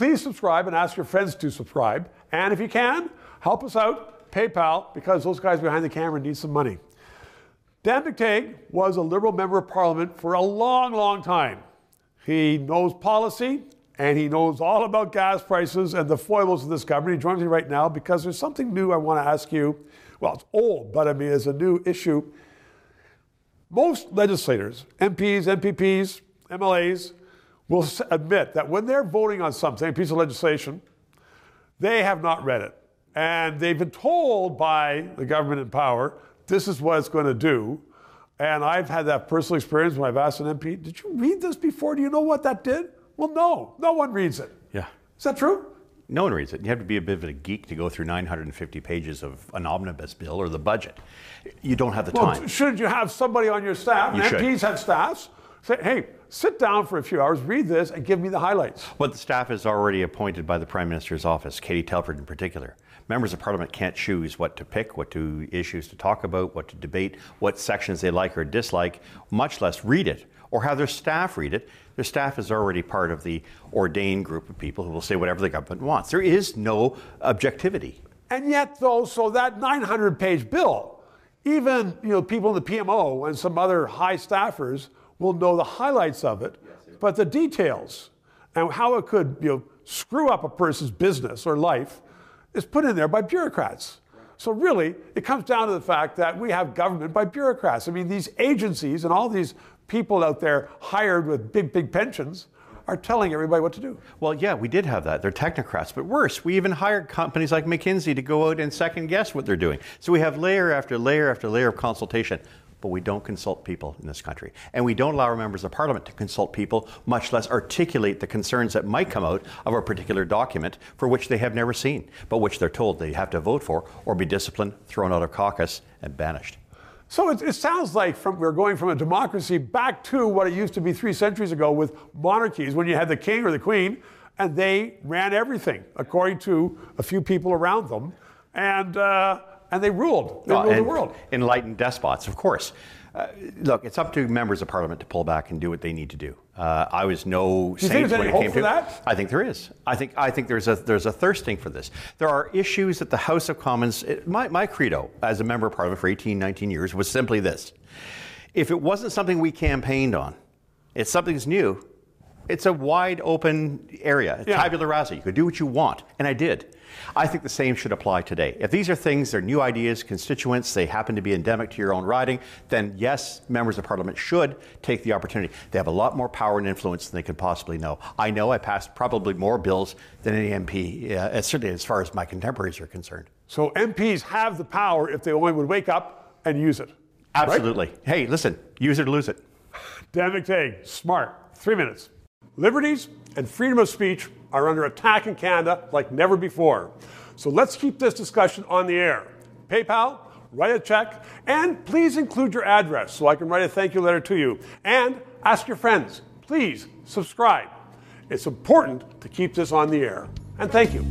Please subscribe and ask your friends to subscribe. And if you can, help us out, PayPal, because those guys behind the camera need some money. Dan McTeague was a Liberal member of Parliament for a long, long time. He knows policy and he knows all about gas prices and the foibles of this government. He joins me right now because there's something new I want to ask you. Well, it's old, but I mean, it's a new issue. Most legislators, MPs, MPPs, MLAs, will admit that when they're voting on something, a piece of legislation, they have not read it. And they've been told by the government in power, this is what it's going to do. And I've had that personal experience when I've asked an MP, did you read this before? Do you know what that did? Well, no, no one reads it. Yeah. Is that true? No one reads it. You have to be a bit of a geek to go through 950 pages of an omnibus bill or the budget. You don't have the Well, time. shouldn't you have somebody on your staff? You should. MPs have staffs. Say, hey, sit down for a few hours, read this, and give me the highlights. What the staff is already appointed by the Prime Minister's office, Katie Telford in particular. Members of Parliament can't choose what to pick, what to issues to talk about, what to debate, what sections they like or dislike, much less read it or have their staff read it. Their staff is already part of the ordained group of people who will say whatever the government wants. There is no objectivity. And yet, though, so that 900 page bill, even you know, people in the PMO and some other high staffers will know the highlights of it, but the details and how it could you know, screw up a person's business or life is put in there by bureaucrats. So really, it comes down to the fact that we have government by bureaucrats. I mean, these agencies and all these people out there hired with big, big pensions are telling everybody what to do. Well, yeah, we did have that. They're technocrats, but worse, we even hired companies like McKinsey to go out and second guess what they're doing. So we have layer after layer after layer of consultation, but we don't consult people in this country. And we don't allow our members of parliament to consult people, much less articulate the concerns that might come out of a particular document for which they have never seen, but which they're told they have to vote for or be disciplined, thrown out of caucus, and banished. So it, it, sounds like from, we're going from a democracy back to what it used to be three centuries ago with monarchies, when you had the king or the queen, and they ran everything according to a few people around them, and uh, and they ruled. They ruled the world. Enlightened despots, of course. Uh, look, it's up to members of parliament to pull back and do what they need to do. Uh, I was no Do saint when it came for to that? I think there is. I think I think there's a there's a thirsting for this. There are issues that the House of Commons. It, my my credo as a member of parliament for 18, 19 years was simply this: if it wasn't something we campaigned on, it's something's new. It's a wide open area, It's Yeah. tabula rasa. You could do what you want, and I did. I think the same should apply today. If these are things, they're new ideas, constituents, they happen to be endemic to your own riding, then yes, members of parliament should take the opportunity. They have a lot more power and influence than they could possibly know. I know I passed probably more bills than any MP, uh, certainly as far as my contemporaries are concerned. So MPs have the power if they only would wake up and use it. Right? Absolutely. Hey, listen, use it or lose it. Dan McTeague, smart. Three minutes. Liberties and freedom of speech are under attack in Canada like never before. So let's keep this discussion on the air. PayPal, write a check, and please include your address so I can write a thank you letter to you. And ask your friends, please subscribe. It's important to keep this on the air. And thank you.